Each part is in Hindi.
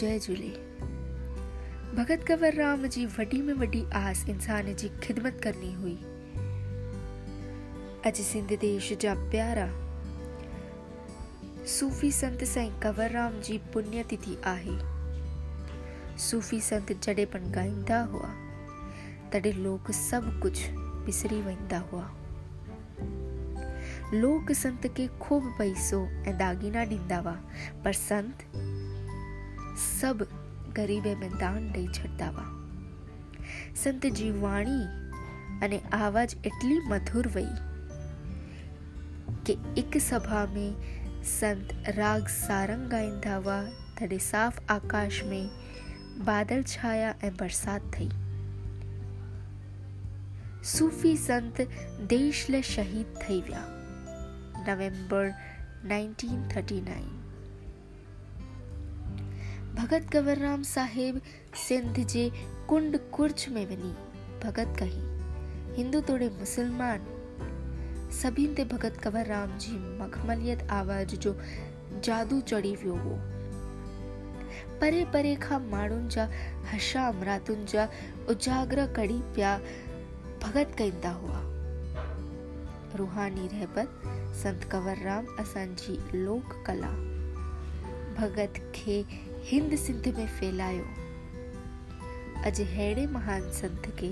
जय झूले। भगत कंवर राम जी वॾी में वॾी आस इंसान जी ख़िदमत करनी हुई। अॼु सिंध देश जा प्यारा। सूफ़ी संत साईं कंवर राम जी पुण्यतिथि आहे। सूफ़ी संत जॾहिं पण ॻाईंदा हुआ। तॾहिं लोग सभु कुझु विसरी वेंदा हुआ। लोक संत खे ख़ूब पैसो ऐं दागीना ॾींदा हुआ, पर संत सभु दान ॾेई छॾंदा हुआ संत जी वाणी अने आवाज़ एटली मधुर वई कि हिकु सभा में संत राग सारंग ॻाईंदा हुआ तॾहिं साफ़ आकाश में बादल छाया ऐं बरसाति थी सूफ़ी संत देश लाइ शहीद थी विया नवंबर 1939 भगत कंवरराम साहेब सिंध जे कुंड कुर्च में वञी। भगत कही, हिंदू तोड़े मुसलमान। सभिनि ते भगत कंवरराम जी मखमलियत आवाज़ जो जादू चढ़ी वियो हो। परे परे खां माण्हुनि जा हशाम रातुनि जा उजागर कड़ी पिया भगत कंदा हुआ। रूहानी रहबत, संत कंवरराम असांजी लोक कला। भगत खे हिंद सिंध में फैलायो अॼु अहिड़े महान संत खे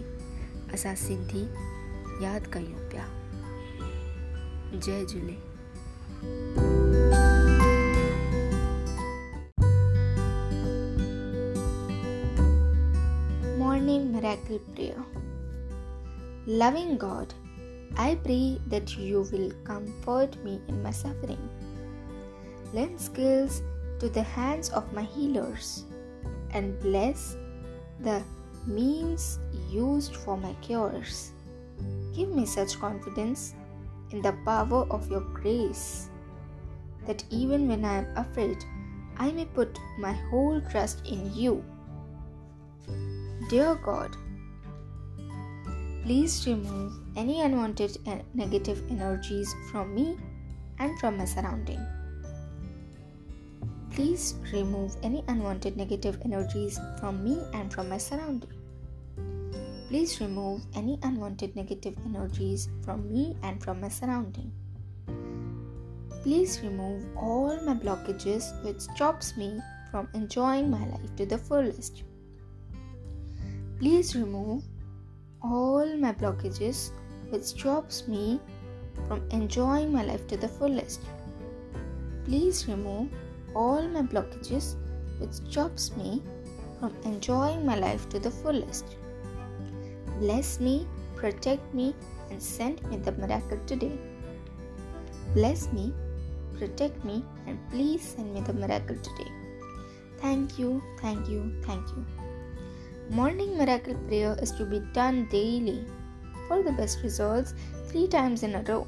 असां सिंधी यादि कयूं पिया जय झूले Morning Miracle Prayer Loving God, I pray that you will comfort me in my suffering. Lend skills to the hands of my healers and bless the means used for my cures. Give me such confidence in the power of your grace that even when I am afraid, I may put my whole trust in you. Dear God, please remove any unwanted and negative energies from me and from my surrounding. Please remove any unwanted negative energies from me and from my surrounding. Please remove any unwanted negative energies from me and from my surrounding. Please remove all my blockages which stops me from enjoying my life to the fullest. Please remove all my blockages which stops me from enjoying my life to the fullest. Please remove all my blockages which stops me from enjoying my life to the fullest. Bless me, protect me, and send me the miracle today. Bless me, protect me, and please send me the miracle today. Thank you, thank you, thank you. Morning miracle prayer is to be done daily for the best results three times in a row.